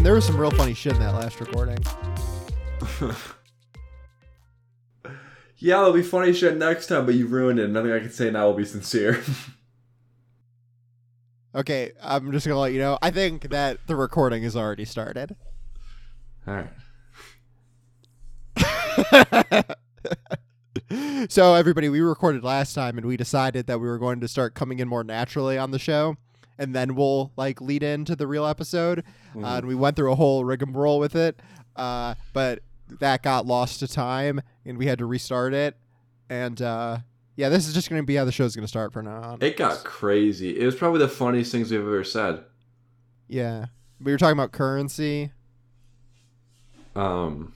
man, there was some real funny shit in that last recording. yeah, it'll be funny shit next time, but you ruined it. Nothing I can say now will be sincere. Okay, I'm just gonna let you know. I think that the recording has already started. All right. so everybody, we recorded last time, and we decided that we were going to start coming in more naturally on the show, and then we'll like lead into the real episode. Uh, and we went through a whole rigmarole with it, uh, but that got lost to time, and we had to restart it. And uh, yeah, this is just going to be how the show's going to start from now on. It got crazy. It was probably the funniest things we've ever said. yeah. We were talking about currency. Um,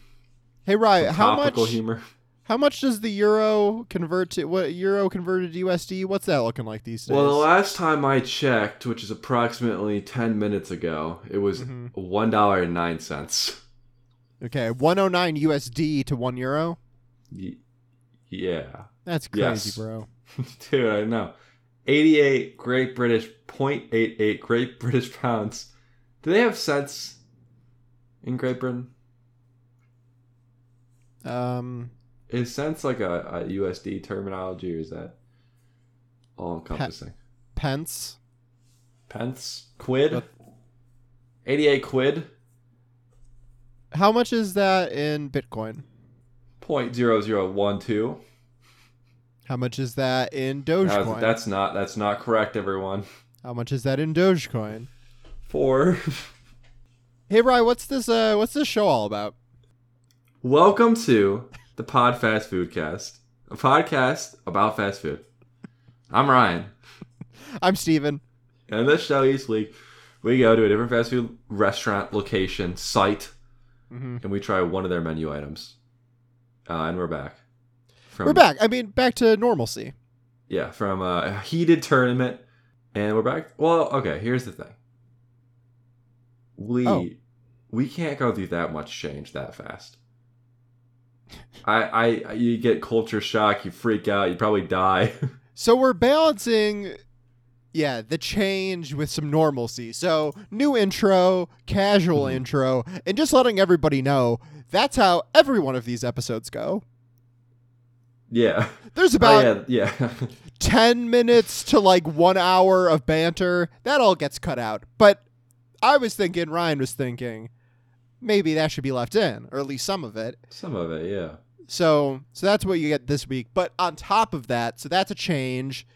Hey, Ryan, how much? humor. How much does the euro convert to what euro converted to USD? What's that looking like these days? Well, the last time I checked, which is approximately ten minutes ago, it was Mhm. one dollar and nine cents. okay, 109 USD to 1 euro. Y- yeah, That's crazy, Yes. bro. dude, I know. Eighty-eight Great British point eight eight Great British pounds. Do they have cents in Great Britain? Um Is cents like a, a USD terminology, or is that all encompassing? pence. Pence, quid, What? eighty-eight quid, How much is that in Bitcoin? point zero zero one two. How much is that in That's, Dogecoin? that's not that's not correct, everyone. How much is that in Dogecoin? Four. Hey, Ryan, what's this? Uh, what's this show all about? Welcome to the Pod Fast Food Cast, a podcast about fast food. I'm Ryan, I'm Steven. and in this show each week, we go to a different fast food restaurant location site, hmm and we try one of their menu items. Uh, and we're back. From, We're back. I mean, back to normalcy. Yeah, from a heated tournament, and we're back. Well, okay. Here's the thing. We Oh. we can't go through that much change that fast. I I you get culture shock. You freak out. You probably die. So we're balancing, yeah, the change with some normalcy. So new intro, casual Mhm. intro, and just letting everybody know that's how every one of these episodes go. yeah. There's Oh, about yeah. Yeah. 10 minutes to like one hour of banter. That all gets cut out. But I was thinking, Ryan was thinking, maybe that should be left in, or at least some of it. Some of it. Yeah. So, so that's what you get this week. But on top of that, so that's a change.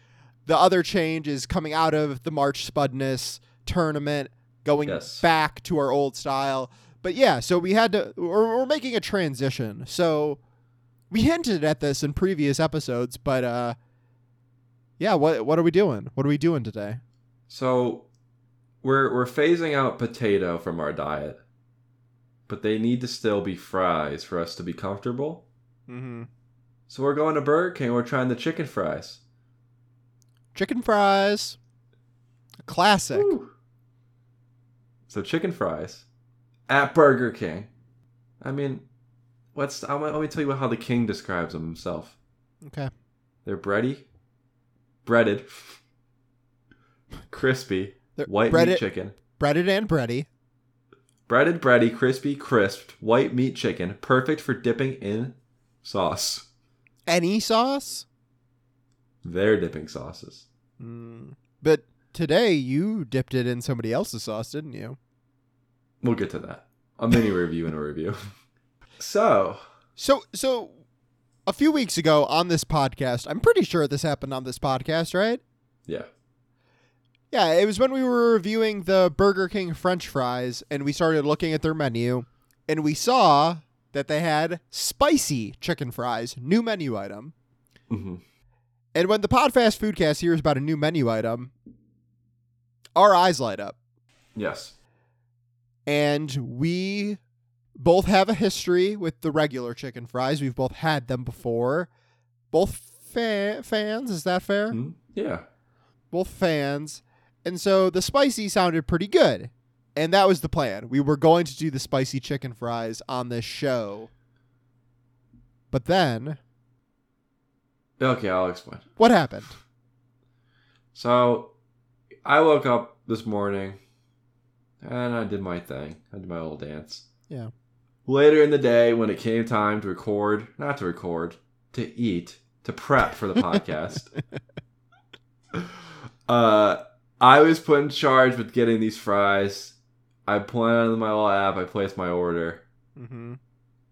The other change is coming out of the March Spudness tournament, going Yes. back to our old style. But yeah, so we had to. We're, we're making a transition. So we hinted at this in previous episodes, but uh, yeah. What what are we doing? What are we doing today? So we're we're phasing out potato from our diet, but they need to still be fries for us to be comfortable. Mm-hmm. So we're going to Burger King. We're trying the chicken fries. Chicken fries, a classic. Woo. So chicken fries at Burger King. I mean, let's. I want- let me tell you how the king describes them himself. Okay. They're bready, breaded, crispy, They're white breaded- meat chicken. Breaded and bready. Breaded, bready, crispy, crisped, white meat chicken, perfect for dipping in sauce. Any sauce. Their dipping sauces. Mm. But today you dipped it in somebody else's sauce, didn't you? We'll get to that. A mini review and a review. So, So, so a few weeks ago on this podcast, I'm pretty sure this happened on this podcast, right? yeah. Yeah, it was when we were reviewing the Burger King French fries, and we started looking at their menu, and we saw that they had spicy chicken fries, new menu item. hmm And when the Podfast Foodcast hears about a new menu item, our eyes light up. Yes. and we both have a history with the regular chicken fries. We've both had them before. Both fa- fans, is that fair? Mhm. Yeah. Both fans. And so the spicy sounded pretty good. And that was the plan. We were going to do the spicy chicken fries on this show. But then, Okay, I'll explain. what happened? So, I woke up this morning and I did my thing. I did my little dance. Yeah. Later in the day, when it came time to record, not to record, to eat, to prep for the podcast, uh, I was put in charge with getting these fries. I put on my little app. I placed my order, Mm-hmm.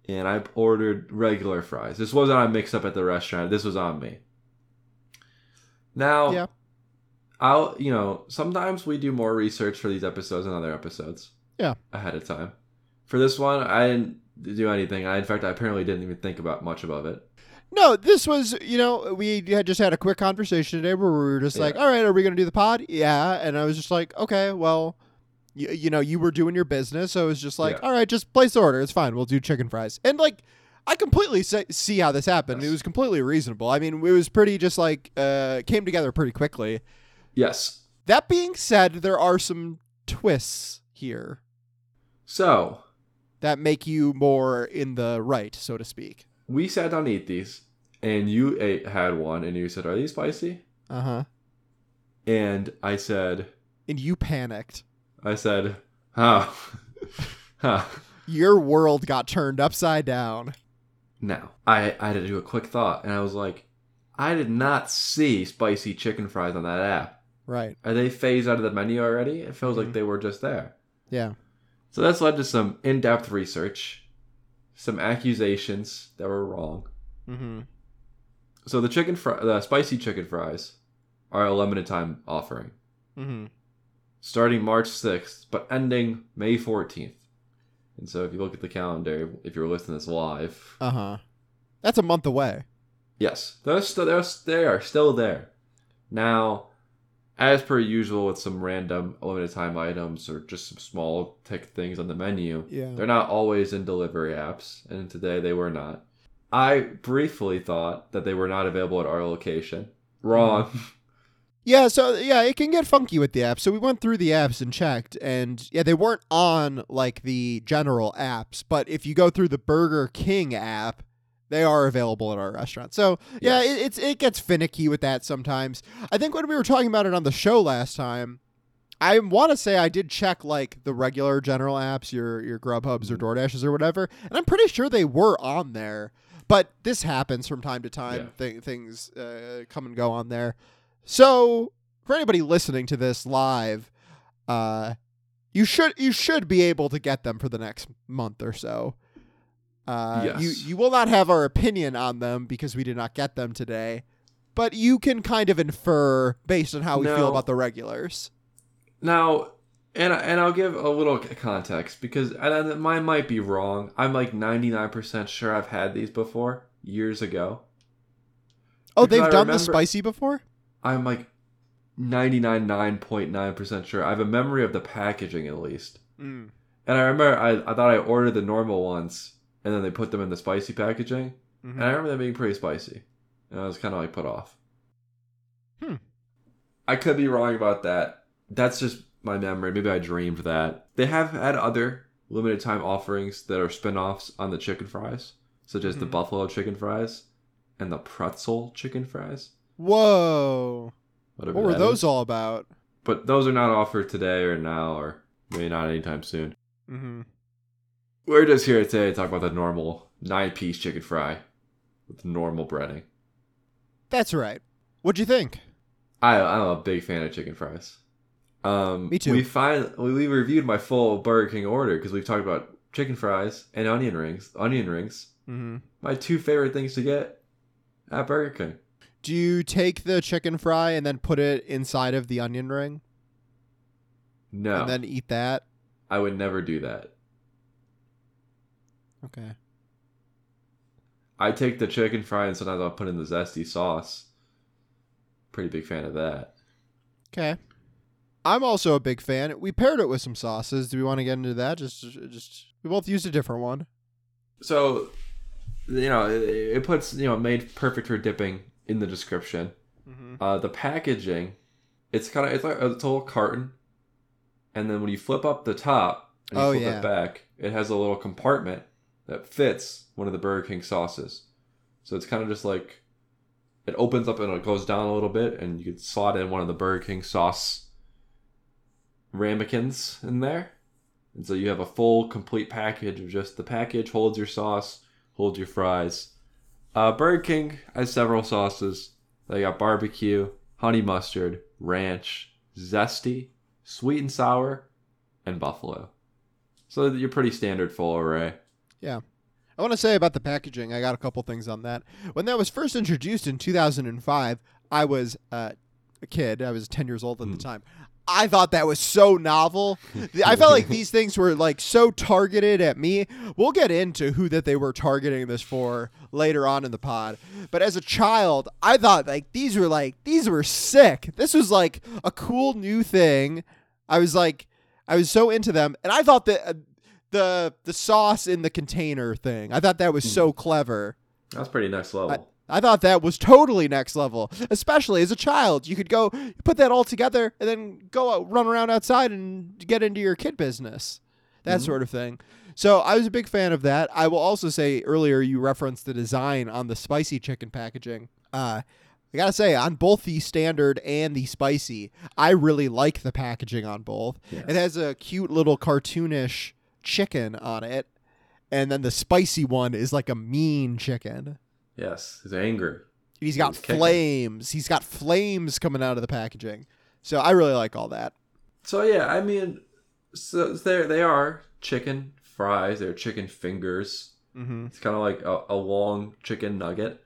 and I ordered regular fries. This wasn't a mix up at the restaurant. This was on me. Now, Yeah. I'll you know sometimes we do more research for these episodes than other episodes. Yeah. Ahead of time. For this one, I didn't do anything. I in fact I apparently didn't even think about much about it. No, this was, you know, we had just had a quick conversation today where we were just like, all right, are we going to do the pod? Yeah. And I was just like, okay, well, you, you know, you were doing your business. So it was just like, Yeah. all right, just place the order. It's fine. We'll do chicken fries. And like, I completely se- see how this happened. Yes. It was completely reasonable. I mean, it was pretty just like, uh, came together pretty quickly. Yes. That being said, there are some twists here So that make you more in the right, so to speak. we sat down to eat these, and you ate had one, and you said, "Are these spicy?" Uh huh. And I said, And you panicked. "I said, huh, huh." Your world got turned upside down. Now I I had to do a quick thought, and I was like, I did not see spicy chicken fries on that app. Right. Are they phased out of the menu already? It feels Mhm. like they were just there. Yeah. So that's led to some in-depth research, some accusations that were wrong. Mm-hmm. So the chicken fry, the spicy chicken fries, are a limited time offering, Mm-hmm. Starting March sixth, but ending May fourteenth. And so if you look at the calendar, if you're listening to this live, Uh huh. That's a month away. yes, they're still they're, they are still there. Now, as per usual, with some random limited time items or just some small tick things on the menu, Yeah. They're not always in delivery apps, and today they were not. I briefly thought that they were not available at our location. Wrong. Yeah, so yeah, it can get funky with the apps. So we went through the apps and checked, and yeah, they weren't on like the general apps. But if you go through the Burger King app, they are available at our restaurant. So yeah, Yes. it, it's it gets finicky with that sometimes. I think when we were talking about it on the show last time, I want to say I did check like the regular general apps, your your Grubhubs or Mhm. DoorDashes or whatever, and I'm pretty sure they were on there. But this happens from time to time. Th- things uh, come and go on there. So for anybody listening to this live, uh, you should you should be able to get them for the next month or so. Uh, Yes. You you will not have our opinion on them because we did not get them today, but you can kind of infer based on how we feel about the regulars. now, and and I'll give a little context because and I- mine might be wrong. I'm like 99% sure I've had these before years ago. Oh, Because they've I done the spicy before. I'm like 99.9% sure. I have a memory of the packaging at least. Mm. And I remember I, I thought I ordered the normal ones and then they put them in the spicy packaging. Mhm. And I remember them being pretty spicy. And I was kind of like put off. Hmm. I could be wrong about that. That's just my memory. Maybe I dreamed that. They have had other limited time offerings that are spin offs on the chicken fries, such as the Mhm. buffalo chicken fries and the pretzel chicken fries. Whoa! Whatever What were those is. all about? But those are not offered today or now or maybe not anytime soon. Mm-hmm. We're just here today to talk about the normal nine piece chicken fry with normal breading. That's right. What'd you think? I I'm a big fan of chicken fries. Um, Me too. We find we we reviewed my full Burger King order because we've talked about chicken fries and onion rings. Onion rings, Mm-hmm. my two favorite things to get at Burger King. Do you take the chicken fry and then put it inside of the onion ring No, and then eat that? I would never do that. Okay. I take the chicken fry and sometimes I'll put in the zesty sauce. Pretty big fan of that. Okay. I'm also a big fan. We paired it with some sauces. Do we want to get into that? Just, just we both used a different one. So, you know, it, it puts you know made perfect for dipping in the description. Mm-hmm. Uh, the packaging, it's kind of it's like a little carton, and then when you flip up the top and you Oh, flip yeah. it back, it has a little compartment that fits one of the Burger King sauces. So it's kind of just like it opens up and it goes down a little bit, and you could slot in one of the Burger King sauce ramekins in there. And so you have a full, complete package of just the package holds your sauce, holds your fries. Uh, Burger King has several sauces. They got barbecue, honey mustard, ranch, zesty, sweet and sour, and buffalo. So you're pretty standard full array. Yeah. I want to say about the packaging. I got a couple things on that. When that was first introduced in 2005, I was uh, a kid. I was 10 years old at the time. I thought that was so novel. I felt like these things were like so targeted at me. We'll get into who that they were targeting this for later on in the pod. But as a child, I thought like these were like these were sick. This was like a cool new thing. I was like I was so into them and I thought that uh, the the sauce in the container thing. I thought that was so clever. That's pretty next level. I thought that was totally next level, especially as a child. You could go put that all together and then go out, run around outside and get into your kid business, that Mhm. sort of thing. So I was a big fan of that. I will also say earlier you referenced the design on the spicy chicken packaging. Uh, I gotta say, on both the standard and the spicy, I really like the packaging on both. It has a cute little cartoonish chicken on it, and then the spicy one is like a mean chicken. Yes, he's angry. He's got He's kicking. flames. He's got flames coming out of the packaging. So I really like all that. So yeah, I mean, so there they are chicken fries. They're chicken fingers. Mm-hmm. It's kind of like a, a long chicken nugget.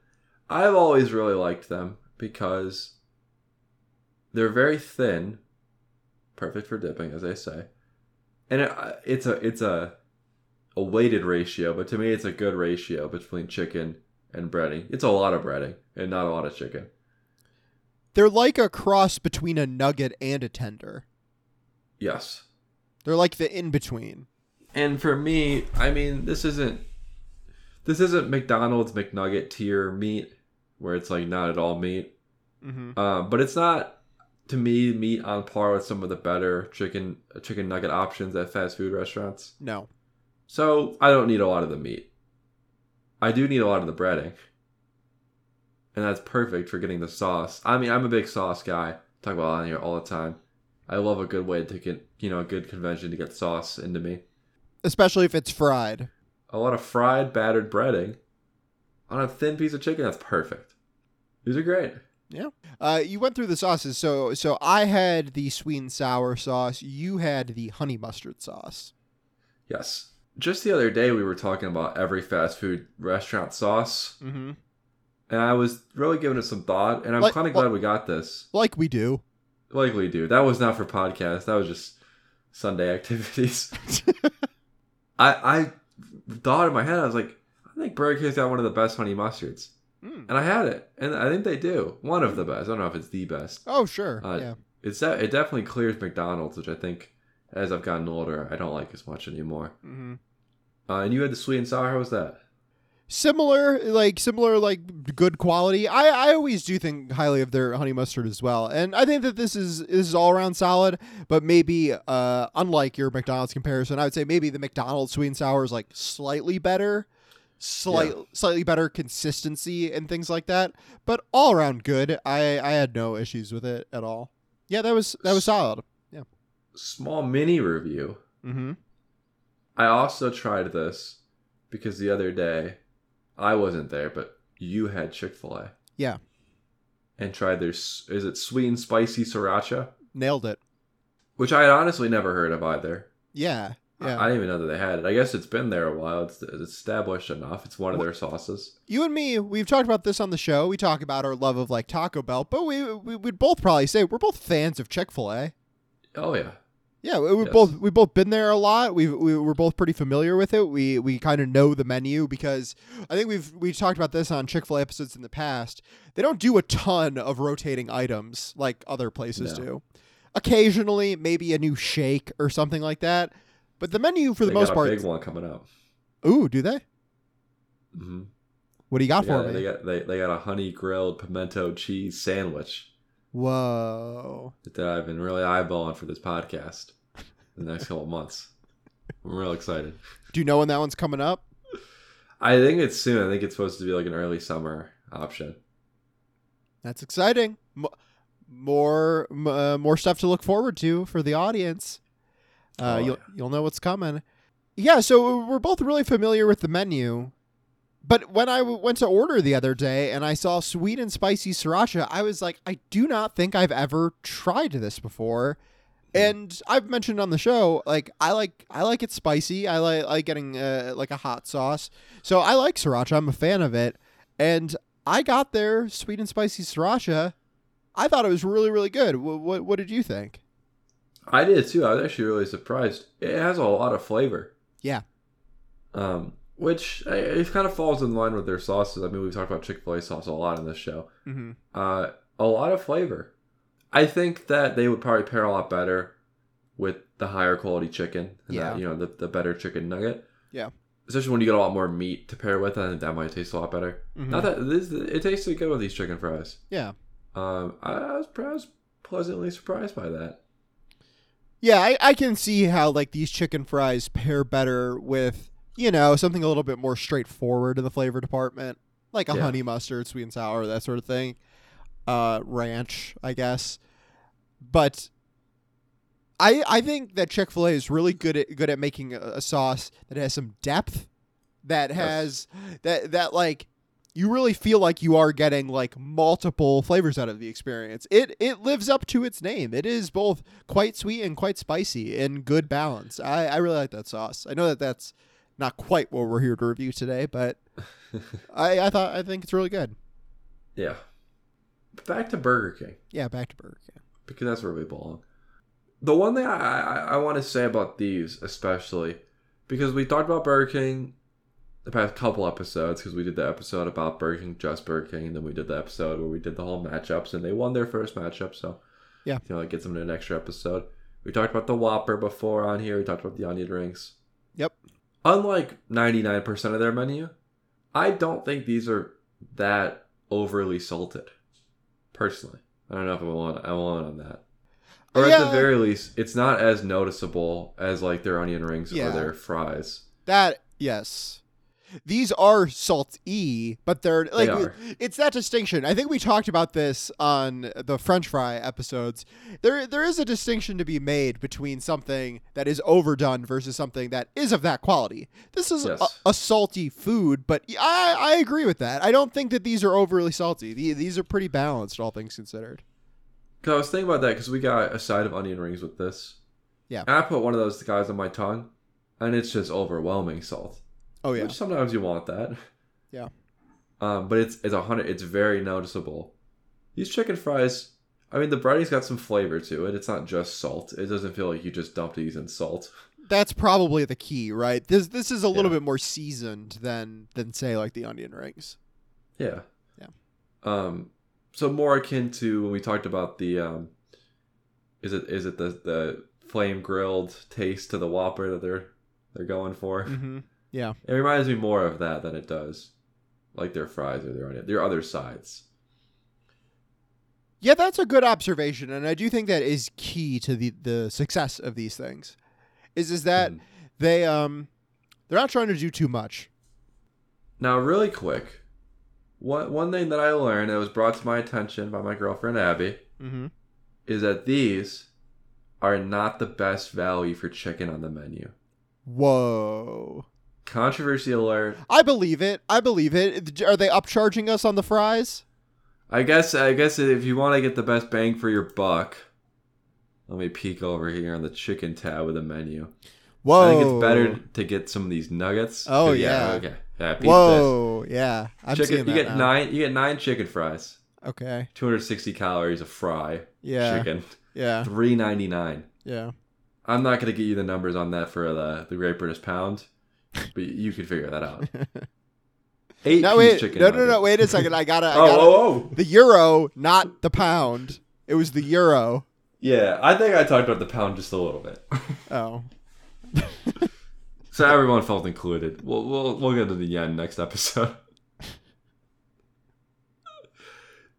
I've always really liked them because they're very thin, perfect for dipping, as they say, and it, it's a it's a a weighted ratio. But to me, it's a good ratio between chicken and breading. It's a lot of breading and not a lot of chicken. They're like a cross between a nugget and a tender. Yes, They're like the in between. and for me, I mean, this isn't this isn't McDonald's McNugget tier meat where it's like not at all meat. Mm-hmm. Um, but it's not to me meat on par with some of the better chicken chicken nugget options at fast food restaurants. No. So I don't need a lot of the meat. I do need a lot of the breading, and that's perfect for getting the sauce. I mean, I'm a big sauce guy. Talk about it on here all the time. I love a good way to get you know a good convention to get sauce into me. Especially if it's fried. A lot of fried battered breading on a thin piece of chicken. That's perfect. These are great. Yeah. Uh, you went through the sauces. So so I had the sweet and sour sauce. You had the honey mustard sauce. Yes. Just the other day, we were talking about every fast food restaurant sauce, Mm-hmm. and I was really giving it some thought, and I'm Like- kind of glad we got this. Like we do. Like we do. That was not for podcast. That was just Sunday activities. I I thought in my head, I was like, I think Burger King's got one of the best honey mustards, Mm. and I had it, and I think they do one of the best. I don't know if it's the best. Oh sure. Uh, yeah. It's that it definitely clears McDonald's, which I think as I've gotten older, I don't like as much anymore. Mm-hmm. Uh, and you had the sweet and sour. How was that? similar like similar like good quality i i always do think highly of their honey mustard as well and i think that this is this is all around solid but maybe uh unlike your mcdonald's comparison i would say maybe the mcdonald's sweet and sour is like slightly better slight slightly better consistency and things like that but all around good i i had no issues with it at all yeah that was that was solid Small mini review. mm-hmm I also tried this because the other day I wasn't there, but you had Chick-fil-A. Yeah. And tried their is it sweet and spicy sriracha, nailed it which I had honestly never heard of either. yeah I- yeah I, didn't even know that they had it. I guess it's been there a while. It's, it's established enough. It's one of their sauces. you and me, we've talked about this on the show. We talk about our love of like Taco Bell, but we, we would both probably say we're both fans of Chick-fil-A. Oh yeah, Yeah, we, we Yes. both we've both been there a lot. We we we're both pretty familiar with it. We we kind of know the menu because I think we've we talked about this on Chick-fil-A episodes in the past. They don't do a ton of rotating items like other places No. do. Occasionally, maybe a new shake or something like that. But the menu for the most got part, big one coming up. ooh, do they? hmm What do you got They for got, me? they got they, they got a honey grilled pimento cheese sandwich Whoa. that I've been really eyeballing for this podcast the next couple months. I'm real excited. Do you know when that one's coming up? I think it's soon. I think it's supposed to be like an early summer option. That's exciting. M- more uh, more stuff to look forward to for the audience. Uh, Oh, you'll yeah. you'll know what's coming. Yeah, so we're both really familiar with the menu. But when I w- went to order the other day and I saw sweet and spicy sriracha, I was like, I do not think I've ever tried this before. And I've mentioned on the show, like I like I like it spicy. I like like getting uh, like a hot sauce. So I like sriracha. I'm a fan of it. And I got their sweet and spicy sriracha. I thought it was really really good. What what, what did you think? I did too. I was actually really surprised. It has a lot of flavor. Yeah. Um, which uh, it kind of falls in line with their sauces. I mean, we've talked about Chick-fil-A sauce a lot in this show. Mm-hmm. Uh, a lot of flavor. I think that they would probably pair a lot better with the higher quality chicken. And Yeah. That, you know, the, the better chicken nugget. Yeah. Especially when you get a lot more meat to pair with. I think that might taste a lot better. Mm-hmm. Not that this, it tasted good with these chicken fries. Yeah. Um, I, I was, I was pleasantly surprised by that. Yeah, I, I can see how like these chicken fries pair better with, you know, something a little bit more straightforward in the flavor department. Like a Yeah. honey mustard, sweet and sour, that sort of thing. Uh ranch, I guess. But I I think that Chick-fil-A is really good at good at making a, a sauce that has some depth that has that that like you really feel like you are getting like multiple flavors out of the experience. It it lives up to its name. It is both quite sweet and quite spicy in good balance. I, I really like that sauce. I know that that's not quite what we're here to review today, but I, I thought I think it's really good. Yeah. Back to Burger King. Yeah, back to Burger King. because that's where we belong. The one thing I, I, I want to say about these, especially, because we talked about Burger King the past couple episodes, because we did the episode about Burger King, just Burger King, and then we did the episode where we did the whole matchups, and they won their first matchup, so Yeah. you know, it gets them in an extra episode. We talked about the Whopper before on here. We talked about the onion rings. Yep. Unlike ninety nine percent of their menu, I don't think these are that overly salted. Personally, I don't know if I'm alone, I'm alone on that. Or at the very least, it's not as noticeable as like their onion rings Yeah. or their fries. That yes. These are salty, but they're like are. it's that distinction. I think we talked about this on the French fry episodes. There there is a distinction to be made between something that is overdone versus something that is of that quality. This is Yes. a, a salty food, but I I agree with that. I don't think that these are overly salty. The- These are pretty balanced, all things considered. Cause I was thinking about that because we got a side of onion rings with this. Yeah. And I put one of those guys on my tongue, and it's just overwhelming salt. Oh yeah, Which sometimes you want that. Yeah. Um, but it's it's a hundred. It's very noticeable. These chicken fries. I mean, the breading's got some flavor to it. It's not just salt. It doesn't feel like you just dumped these in salt. that's probably the key, right? This this is a little Yeah. bit more seasoned than than say like the onion rings. Yeah. Yeah. Um. So more akin to when we talked about the um. Is it is it the the flame grilled taste to the Whopper that they're they're going for? Mm-hmm. Yeah. It reminds me more of that than it does, like their fries or their onion, their other sides. Yeah, that's a good observation, and I do think that is key to the the success of these things. Is is that Mhm. they um they're not trying to do too much. Now, really quick, one one thing that I learned that was brought to my attention by my girlfriend Abby Mm-hmm. is that these are not the best value for chicken on the menu. Whoa. Controversy alert. I believe it. I believe it. Are they upcharging us on the fries? I guess I guess if you want to get the best bang for your buck, let me peek over here on the chicken tab of the menu. Whoa. I think it's better to get some of these nuggets. Oh yeah. Okay. Yeah. Whoa. Yeah. I'm this. seeing Chicken. that You get now. nine. You get nine chicken fries. Okay. 260 calories a fry. Yeah. Chicken. Yeah. 3.99. Yeah. I'm not gonna get you the numbers on that for the the Great British Pound, but you can figure that out. Eight no piece wait. chicken. No no no. Wait a second. I gotta. I Oh, gotta oh oh The euro, not the pound. It was the euro. yeah. I think I talked about the pound just a little bit, Oh. so everyone felt included. We'll we'll we'll get to the yen next episode.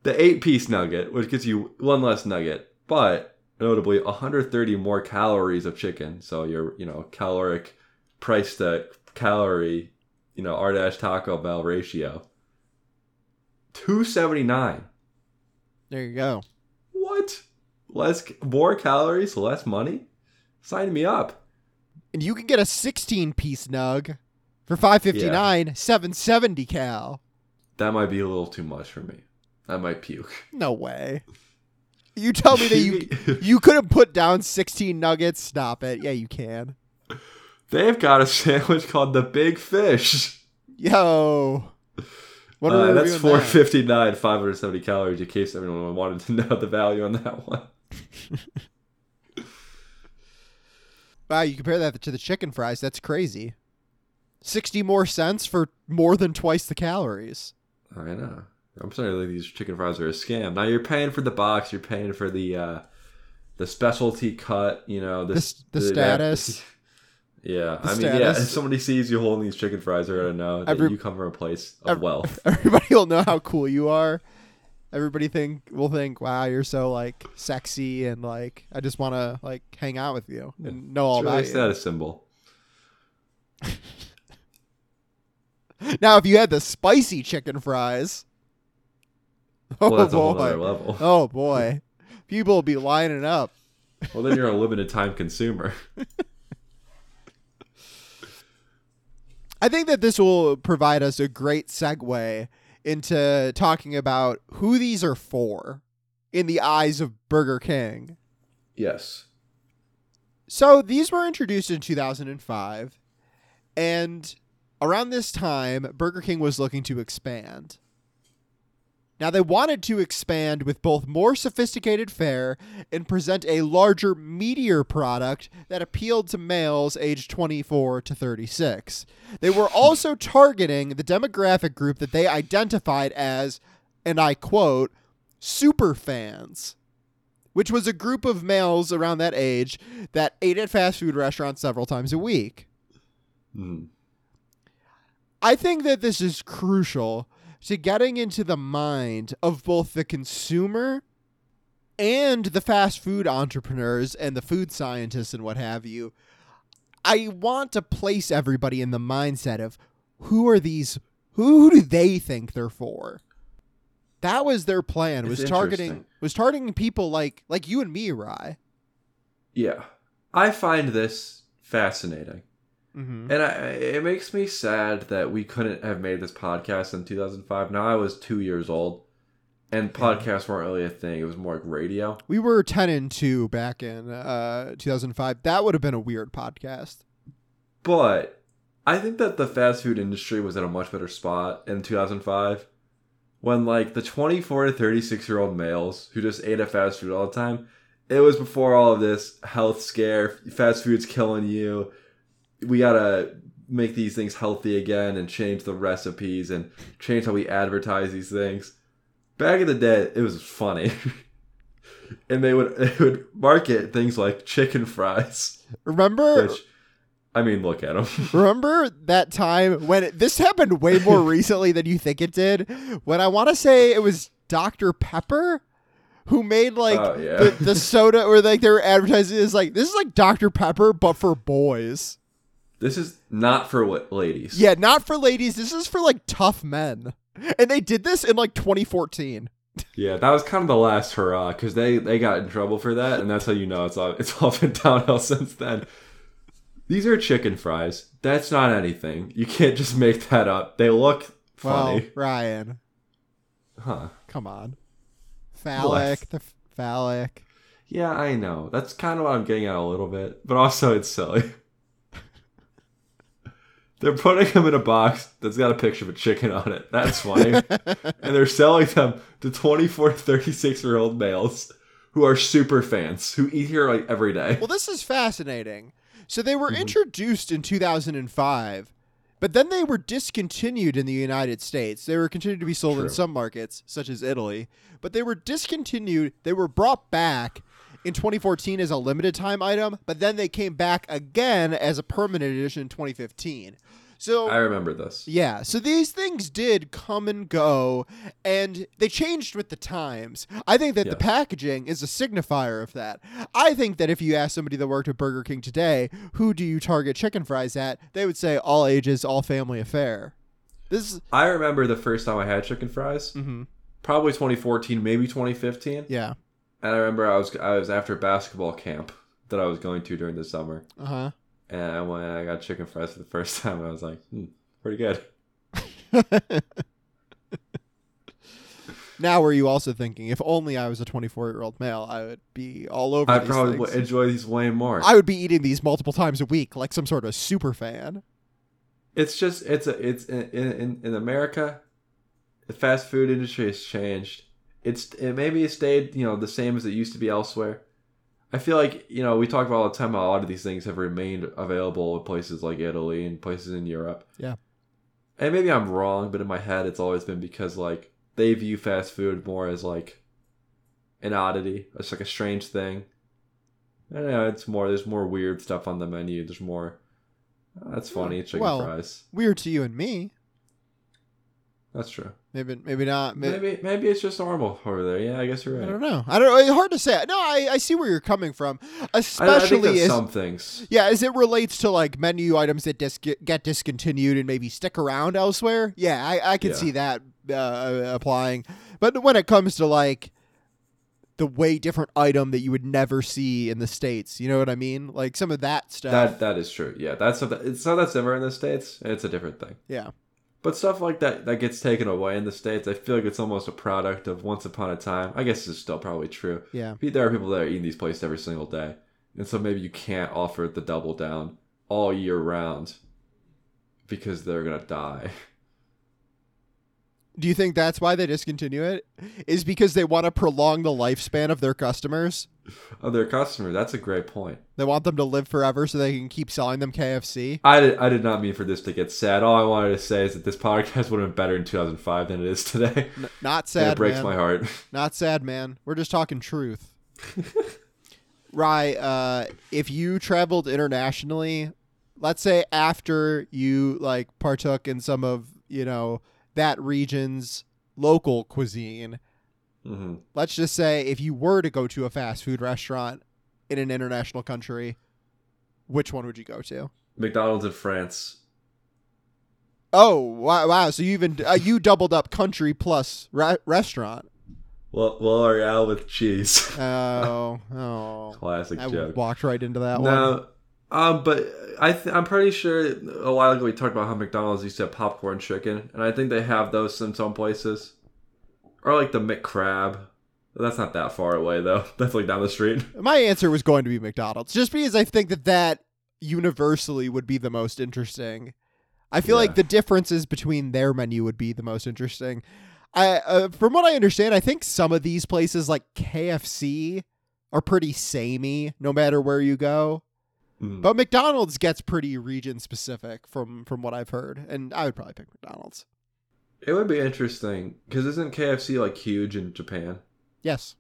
The eight piece nugget, which gives you one less nugget, but notably 130 more calories of chicken. So your you know caloric price to calorie, you know R dash Taco Bell ratio. 279. There you go. What? Less more calories, less money? Sign me up. And you can get a 16 piece nug for 559, 770 cal. That might be a little too much for me. I might puke. No way. You tell me that you you couldn't put down 16 nuggets. Stop it. Yeah, you can. They've got a sandwich called the Big Fish. Yo. What Uh, that's 459, 570 calories in case everyone wanted to know the value on that one. Wow, you compare that to the chicken fries. That's crazy. 60 more cents for more than twice the calories. I know. I'm sorry that these chicken fries are a scam. Now you're paying for the box, you're paying for the uh the specialty cut, you know, The, this the status. Yeah, I mean, yeah. If somebody sees you holding these chicken fries, they're gonna know that Every- you come from a place of wealth. Everybody will know how cool you are. Everybody think will think, "Wow, you're so like sexy and like I just want to like hang out with you and know all It's really about you." status symbol. Now, if you had the spicy chicken fries, oh Well, that's a whole boy, other level. oh boy, people will be lining up. Well, then you're a limited time consumer. I think that this will provide us a great segue into talking about who these are for in the eyes of Burger King. Yes. So these were introduced in 2005, and around this time, Burger King was looking to expand. Now, they wanted to expand with both more sophisticated fare and present a larger, meatier product that appealed to males aged 24 to 36. They were also targeting the demographic group that they identified as, and I quote, super fans which was a group of males around that age that ate at fast food restaurants several times a week. Mhm. I think that this is crucial to getting into the mind of both the consumer and the fast food entrepreneurs and the food scientists and what have you. I want to place everybody in the mindset of who are these who do they think they're for? That was their plan. It's Was targeting was targeting people like like you and me, Rye. Yeah. I find this fascinating. Mm-hmm. And I, it makes me sad that we couldn't have made this podcast in 2005. Now I was two years old, and podcasts weren't really a thing. It was more like radio. We were 10 and 2 back in uh, 2005. That would have been a weird podcast. But I think that the fast food industry was at a much better spot in 2005 when, like, the 24 to 36 year old males who just ate at fast food all the time, it was before all of this health scare. Fast food's killing you. We gotta make these things healthy again and change the recipes and change how we advertise these things. Back in the day, it was funny. and they would they would market things like chicken fries, Remember which I mean, look at them. remember that time when it, this happened way more recently than you think it did? When I want to say it was Dr. Pepper who made like Oh, yeah. the, the soda or like they were advertising is like this is like Dr. Pepper but for boys. This is not for la- ladies. Yeah, not for ladies. This is for like tough men. And they did this in like 2014. Yeah, that was kind of the last hurrah because they they got in trouble for that, and that's how you know it's all it's all been downhill since then. These are chicken fries. That's not anything. You can't just make that up. They look Well, funny, Ryan, huh? come on. Phallic, the f- phallic. Yeah, I know. That's kind of what I'm getting at a little bit, but also it's silly. They're putting them in a box that's got a picture of a chicken on it. That's funny. and they're selling them to 24 to 36 year old males who are super fans who eat here like every day. Well, this is fascinating. So they were Mhm. introduced in 2005, but then they were discontinued in the United States. They were continued to be sold in some markets, such as Italy, but they were discontinued. They were brought back in 2014 as a limited time item, but then they came back again as a permanent edition in 2015. So I remember this. yeah, so these things did come and go, and they changed with the times. I think that the packaging is a signifier of that. I think that if you ask somebody that worked at Burger King today, who do you target chicken fries at, they would say all ages, all family affair. This is, I remember the first time I had chicken fries, mhm, probably 2014, maybe 2015. yeah, And I remember I was I was after basketball camp that I was going to during the summer. uh huh. And when I got chicken fries for the first time, I was like, hmm, pretty good. now, were you also thinking, if only I was a 24 year old male, I would be all over I these probably things. would enjoy these way more. I would be eating these multiple times a week, like some sort of super fan. it's just it's a it's in in, in America, the fast food industry has changed. It's it maybe it stayed you know the same as it used to be elsewhere. I feel like you know we talk about all the time how a lot of these things have remained available in places like Italy and places in Europe. Yeah. And maybe I'm wrong, but in my head it's always been because like they view fast food more as like an oddity. It's like a strange thing. I don't know. It's more. There's more weird stuff on the menu. There's more. "Oh, that's funny. Chicken well, fries. Weird to you and me. That's true. Maybe, maybe not. Maybe, Maybe maybe it's just normal over there. Yeah, I guess you're right. I don't know. I don't. It's hard to say. No, I, I see where you're coming from, I, I think especially as some things. yeah, as it relates to like menu items that dis- get discontinued and maybe stick around elsewhere. Yeah, I, I can Yeah. see that uh, applying. But when it comes to like the way different item that you would never see in the states, you know what I mean? Like some of that stuff. That that is true. Yeah, that's something. It's not that similar in the states. It's a different thing. yeah, But stuff like that that gets taken away in the states, I feel like it's almost a product of once upon a time. I guess it's still probably true. yeah. There are people that are eating these places every single day, and so maybe you can't offer the double down all year round because they're gonna die. Do you think that's why they discontinue it? Is because they want to prolong the lifespan of their customers? Of their customer, that's a great point. They want them to live forever so they can keep selling them KFC. I did, I did not mean for this to get sad. All I wanted to say is that this podcast would have been better in 2005 than it is today. N- not and sad, it breaks man. my heart. Not sad, man. We're just talking truth. Rye, uh, if you traveled internationally, let's say after you like partook in some of you know that region's local cuisine, hmm let's just say if you were to go to a fast food restaurant in an international country, which one would you go to? McDonald's in France. Oh wow! Wow! So you even uh, you doubled up country plus re- restaurant. Well, L'Oreal with cheese. Oh, oh! Classic I joke. walked right into that one. No, um, but I th- I'm pretty sure a while ago we talked about how McDonald's used to have popcorn chicken, and I think they have those in some places, or like the McCrab. That's not that far away though. That's like down the street. My answer was going to be McDonald's, just because I think that that universally would be the most interesting. I feel Yeah. like the differences between their menu would be the most interesting. I, uh, from what I understand, I think some of these places like KFC are pretty samey, no matter where you go. Mm. But McDonald's gets pretty region specific, from from what I've heard, and I would probably pick McDonald's. It would be interesting because isn't KFC like huge in Japan? Yes.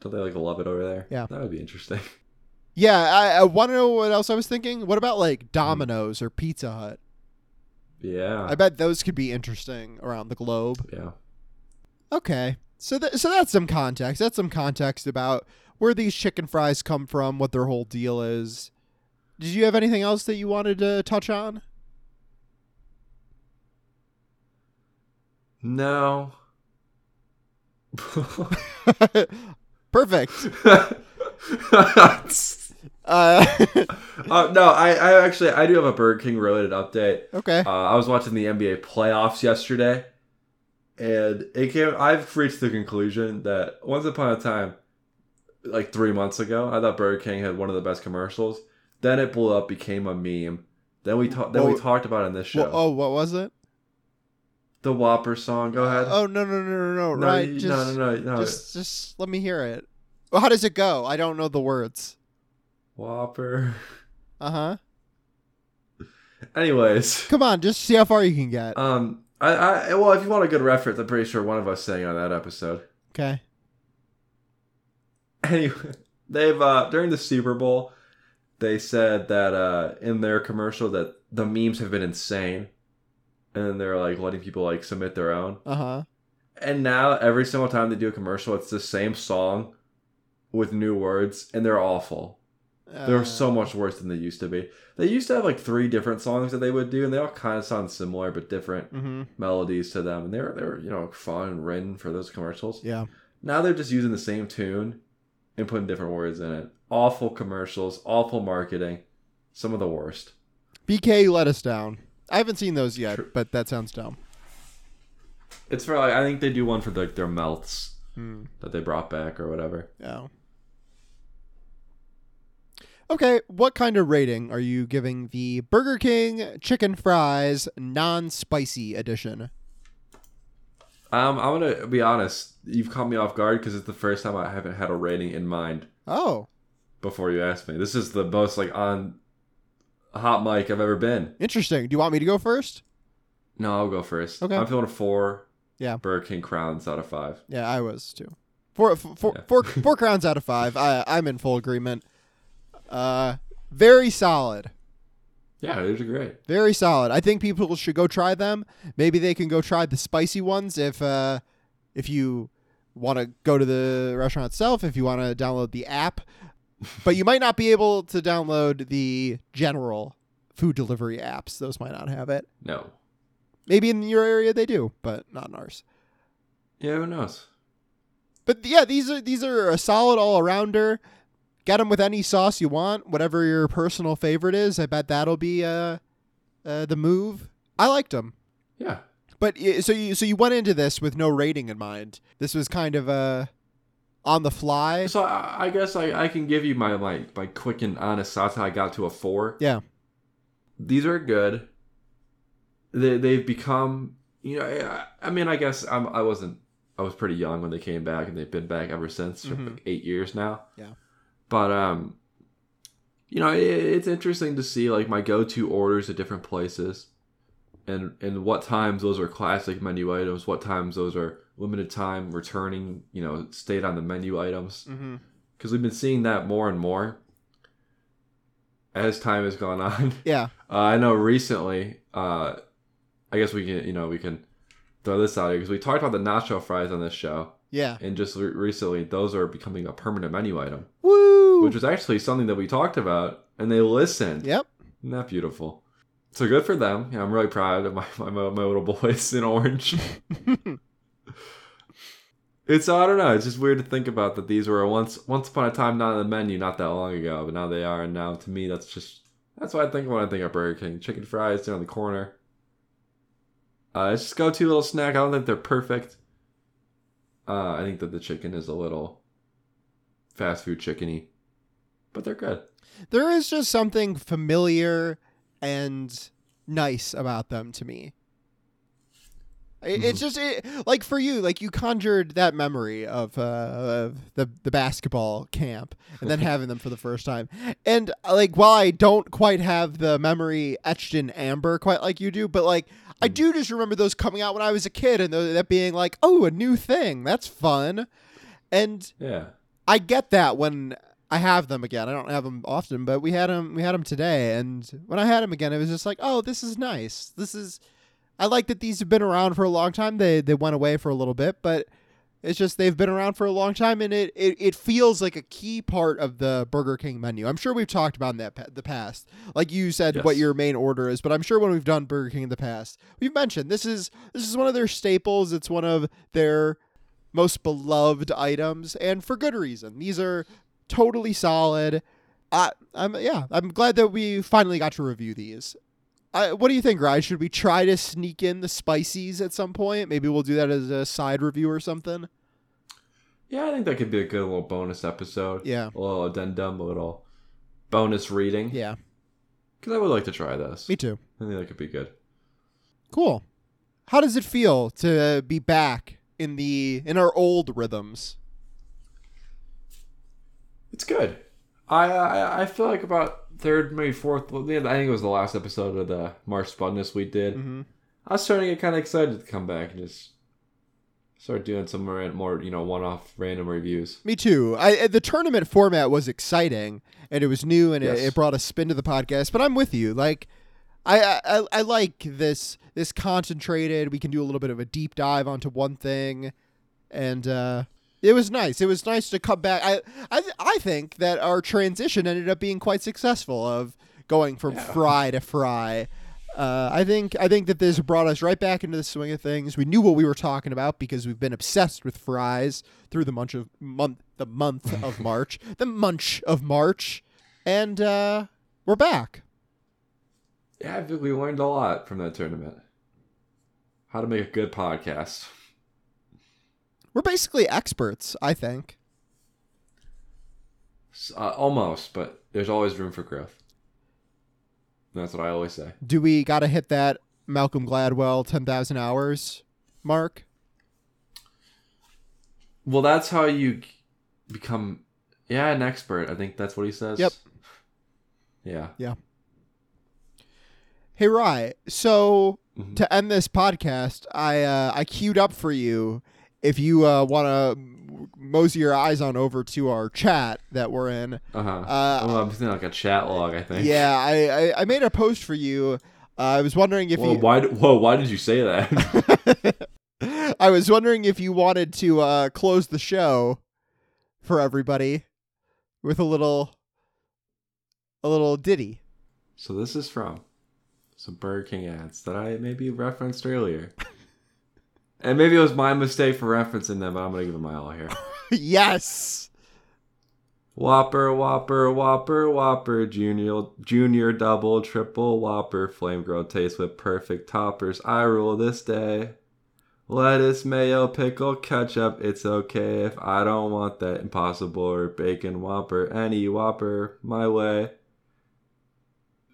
Don't they like love it over there? Yeah. that would be interesting. Yeah, I, I want to know what else I was thinking. What about like Domino's or Pizza Hut? Yeah, I bet those could be interesting around the globe. yeah. Okay, so th- so that's some context. That's some context about where these chicken fries come from, what their whole deal is. Did you have anything else that you wanted to touch on? No. Perfect. Uh, uh, no, I, I actually I do have a Burger King related update. okay. Uh, I was watching the NBA playoffs yesterday, and it came. I've reached the conclusion that once upon a time, like three months ago, I thought Burger King had one of the best commercials. Then it blew up, became a meme. Then we talked. Then Well- we talked about it in this show. Well, oh, what was it? the Whopper song. Go ahead. Oh no no no no no! no, right, you- just, no, no, no, no. just just let me hear it. Well, how does it go? I don't know the words. Whopper. Uh huh. Anyways, Come on, just see how far you can get. um, I, I, well, if you want a good reference, I'm pretty sure one of us sang on that episode. Okay. Anyway, they've uh during the Super Bowl, they said that uh in their commercial that the memes have been insane, and they're like letting people like submit their own. Uh huh. And now every single time they do a commercial, it's the same song with new words, and they're awful. They're so much worse than they used to be. They used to have like three different songs that they would do, and they all kind of sound similar but different Mm-hmm. melodies to them, and they're they were you know fun and written for those commercials. Yeah. Now they're just using the same tune and putting different words in it. Awful commercials, awful marketing. some of the worst. BK let us down. I haven't seen those yet, True. but that sounds dumb. It's for like I think they do one for like their melts Hmm. that they brought back or whatever. Yeah. Okay, what kind of rating are you giving the Burger King chicken fries non-spicy edition? Um, I'm gonna be honest. You've caught me off guard because it's the first time I haven't had a rating in mind Oh, before you asked me. This is the most like on hot mic I've ever been. interesting. Do you want me to go first? No, I'll go first. Okay. I'm feeling a four. Yeah. Burger King crowns out of five. Yeah, I was too. Four, f- four, Yeah. four, four crowns out of five. I, I'm in full agreement. Uh, very solid. Yeah, these are great. Very solid. I think people should go try them. Maybe they can go try the spicy ones if uh, if you want to go to the restaurant itself. If you want to download the app, but you might not be able to download the general food delivery apps. Those might not have it. No. Maybe in your area they do, but not in ours. Yeah, who knows? But yeah, these are these are a solid all arounder. Get them with any sauce you want, whatever your personal favorite is. I bet that'll be uh, uh the move. I liked them. Yeah. But so you so you went into this with no rating in mind. This was kind of uh on the fly. So I, I guess I, I can give you my like my quick and honest thoughts how I got to a four. Yeah. These are good. They they've become you know I, I mean I guess I'm I wasn't I was pretty young when they came back and they've been back ever since for Mhm. like eight years now. Yeah. But um, you know it, it's interesting to see like my go-to orders at different places, and and what times those are classic menu items, what times those are limited time returning you know stayed on the menu items Mm-hmm. because we've been seeing that more and more as time has gone on. Yeah. Uh, I know recently, uh, I guess we can, you know, we can throw this out here because we talked about the nacho fries on this show, Yeah. and just re- recently, those are becoming a permanent menu item, Woo. which was actually something that we talked about, and they listened. yep. Isn't that beautiful? So good for them. Yeah, I'm really proud of my my, my little boys in orange. It's I don't know. It's just weird to think about that these were once once upon a time not on the menu not that long ago, but now they are. And now to me, that's just that's what I think when I think of Burger King. Chicken fries down the corner. Uh, it's just go to little snack. I don't think they're perfect. Uh, I think that the chicken is a little fast food chickeny, but they're good. there is just something familiar and nice about them to me. It, It's just it, like for you, like you conjured that memory of, uh, of the the basketball camp, and then having them for the first time. And uh, like, while I don't quite have the memory etched in amber quite like you do, but like I do just remember those coming out when I was a kid, and that being like, oh, a new thing, that's fun. And Yeah. I get that when I have them again. I don't have them often, but we had them. We had them today, and when I had them again, it was just like, oh, this is nice. This is. I like that these have been around for a long time. They they went away for a little bit, but it's just they've been around for a long time, and it it, it feels like a key part of the Burger King menu. I'm sure we've talked about in that pa- the past, like you said, what your main order is. But I'm sure when we've done Burger King in the past, we've mentioned this is this is one of their staples. It's one of their most beloved items, and for good reason. These are totally solid. I, I'm yeah, I'm glad that we finally got to review these. I, what do you think, Ryan? Should we try to sneak in the spices at some point? Maybe we'll do that as a side review or something. Yeah, I think that could be a good little bonus episode. Yeah, A little addendum, a little bonus reading. yeah, Because I would like to try this. me too. I think that could be good. Cool. How does it feel to be back in the in our old rhythms? It's good. I I, I feel like about third, maybe fourth. yeah, I think it was the last episode of the March Spudness we did. Mm-hmm. I was starting to get kind of excited to come back and just start doing some more, more you know, one-off random reviews. Me too. I the tournament format was exciting and it was new and Yes. it, it brought a spin to the podcast. But I'm with you. Like, I, I I like this this concentrated. We can do a little bit of a deep dive onto one thing, and uh, it was nice. It was nice to come back. I I I think that our transition ended up being quite successful of going from Yeah. fry to fry. Uh, I think I think that this brought us right back into the swing of things. We knew what we were talking about because we've been obsessed with fries through the month of month the month of March, the munch of March, and uh, we're back. Yeah, I think we learned a lot from that tournament. How to make a good podcast. We're basically experts, I think. Uh, almost, but there's always room for growth. That's what I always say. Do we got to hit that Malcolm Gladwell 10,000 hours mark? Well, that's how you become, yeah, an expert. I think that's what he says. Yep. Yeah. Yeah. Hey, Rye. So Mhm. to end this podcast, I uh, I queued up for you if you uh, want to mosey your eyes on over to our chat that we're in. Uh huh. Uh, oh, I'm thinking like a chat log. I think. Yeah, I, I, I made a post for you. Uh, I was wondering if Whoa, you. why? Whoa! Why did you say that? I was wondering if you wanted to uh, close the show for everybody with a little a little ditty. so this is from some Burger King ads that I maybe referenced earlier, and maybe it was my mistake for referencing them, but I'm gonna give them my all here. yes. Whopper, Whopper, Whopper, Whopper, Junior, Junior, Double, Triple, Whopper, Flame Grilled Taste with perfect toppers. I rule this day. Lettuce, mayo, pickle, ketchup. It's okay if I don't want that impossible or bacon Whopper. Any Whopper, my way.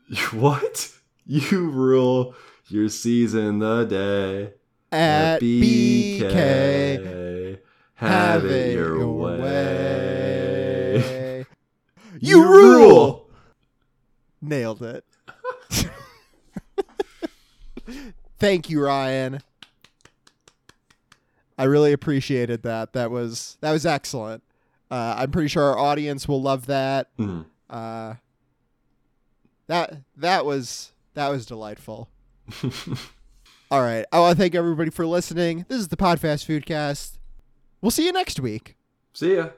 What? You rule. Your season the day. At BK, BK, have it your way. way. You rule. Nailed it. Thank you, Ryan. I really appreciated that. That was that was excellent. Uh, I'm pretty sure our audience will love that. Mhm. Uh, that that was that was delightful. All right, I want to thank everybody for listening. This is the Podfast Foodcast. We'll see you next week. See ya.